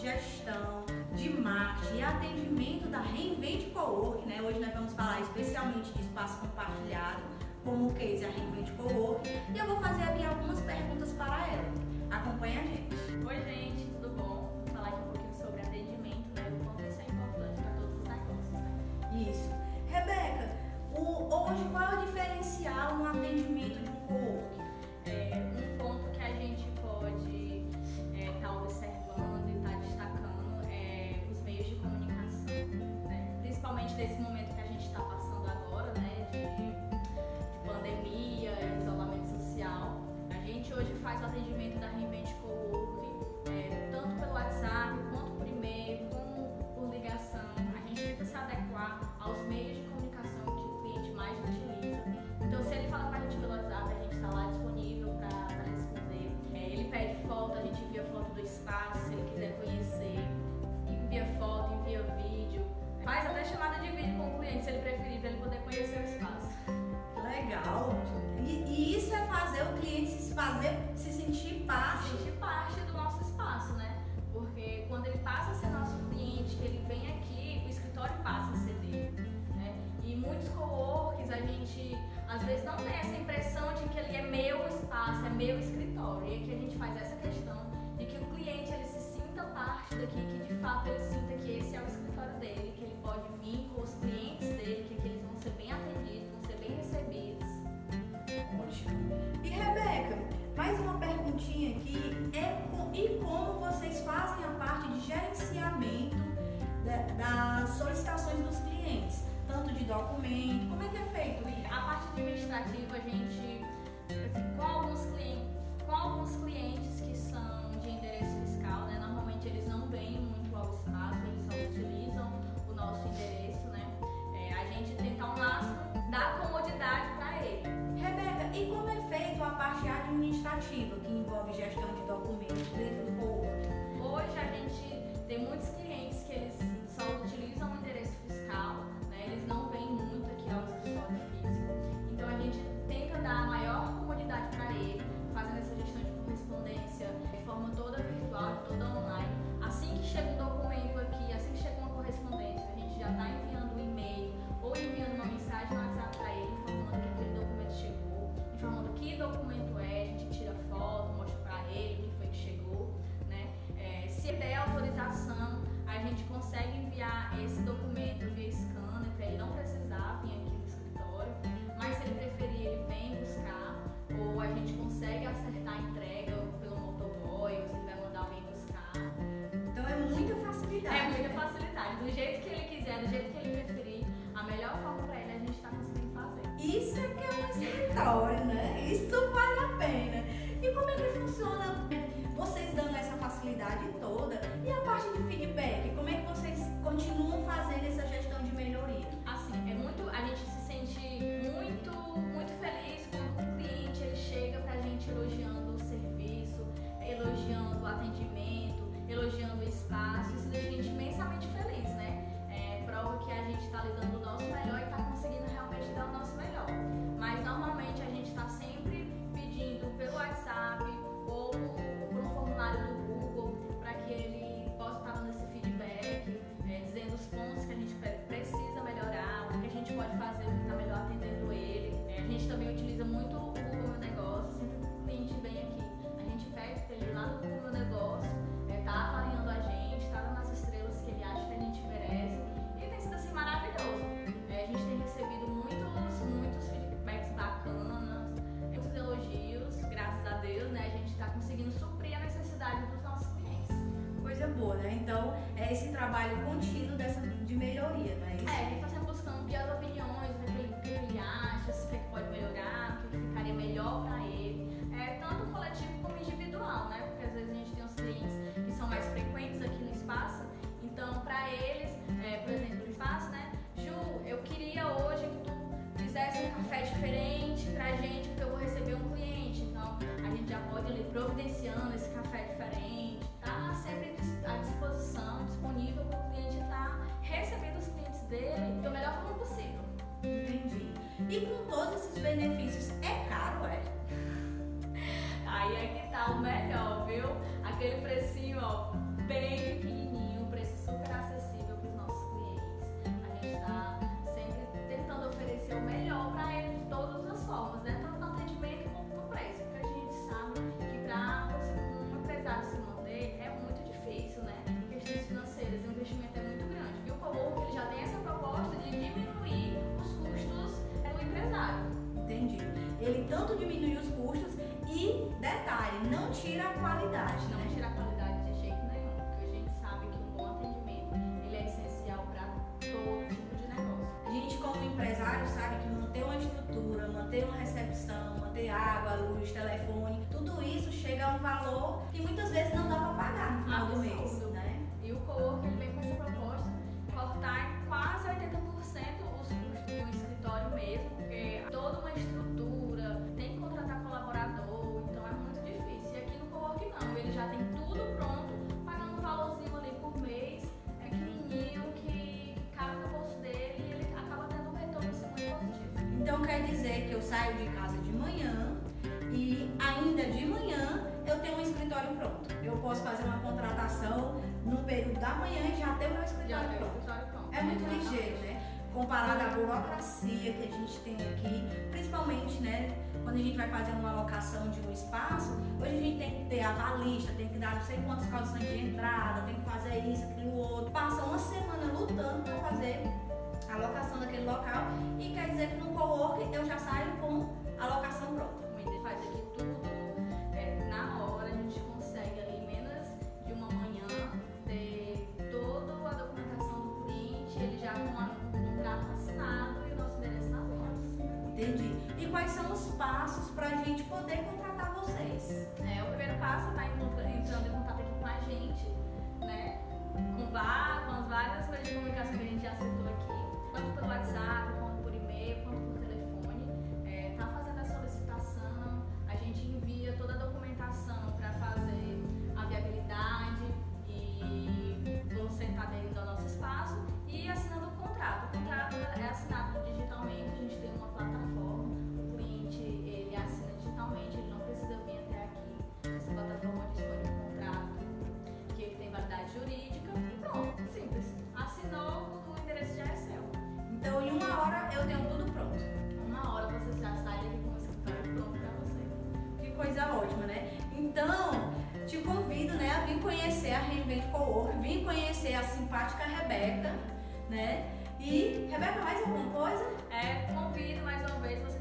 gestão, de marketing e atendimento da Reinvente Cowork, né? Hoje nós vamos falar especialmente de espaço compartilhado, como o case é a Reinvente Cowork, e eu vou fazer aqui algumas perguntas para ela. Acompanha a gente. Oi, gente. desse momento que a gente está passando agora, né, de, de, pandemia, isolamento social, a gente hoje faz o atendimento da Reinvente Cowork às vezes não tem essa impressão de que ele é meu espaço, é meu escritório. E aqui a gente faz essa questão de que o cliente ele se sinta parte daqui, que de fato ele sinta que esse é o escritório dele, que ele pode vir com os clientes dele, que aqui eles vão ser bem atendidos de documento? Como é que é feito isso? A parte administrativa, a gente, assim, com, alguns clientes, com alguns clientes que são de endereço fiscal, né? Normalmente eles não vêm muito ao Estado, eles só utilizam o nosso endereço, né? É, a gente tenta um laço da comodidade para ele. Rebeca, e como é feito a parte administrativa que envolve gestão de documentos dentro do outro? Hoje a gente tem muitos clientes que eles só utilizam cidade toda. E a parte de feedback, como é que vocês continuam fazendo essa gestão de melhoria? Assim, é muito, a gente se sente muito, muito feliz quando o cliente ele chega pra gente elogiando o serviço, elogiando o atendimento, elogiando o espaço. né? Então, é esse trabalho contínuo dessa, de melhoria, né? É, ele tá sempre buscando as opiniões, ver o que ele acha, o que é pode diminui os custos e, detalhe, não tira a qualidade, Não né? Então quer dizer que eu saio de casa de manhã e ainda de manhã eu tenho um escritório pronto. Eu posso fazer uma contratação no período da manhã e já ter o meu Já escritório o pronto. escritório pronto. É muito Exatamente. ligeiro, né? Comparado à burocracia que a gente tem aqui, principalmente, né? Quando a gente vai fazer uma alocação de um espaço, hoje a gente tem que ter a balista, tem que dar não sei quantas calções de entrada, tem que fazer isso, aquilo, outro. Passa uma semana lutando para fazer a alocação daquele local e quer dizer que no co-work eu já saio com a locação pronta. Ele faz aqui tudo é, na hora, a gente consegue ali em menos de uma manhã ter toda a documentação do cliente, ele já com o contrato assinado e o nosso endereço nas mãos. Entendi. E quais são os passos para a gente poder contratar vocês? É, o primeiro passo é estar entrando em contato aqui com a gente, né? Com, com as várias meios de comunicação que a gente já citou aqui, tanto pelo WhatsApp, Então, te convido, né, a vir conhecer a Reinvent Cowork, vir conhecer a simpática Rebeca, né? E, Rebeca, mais alguma coisa? É, convido mais uma vez vocês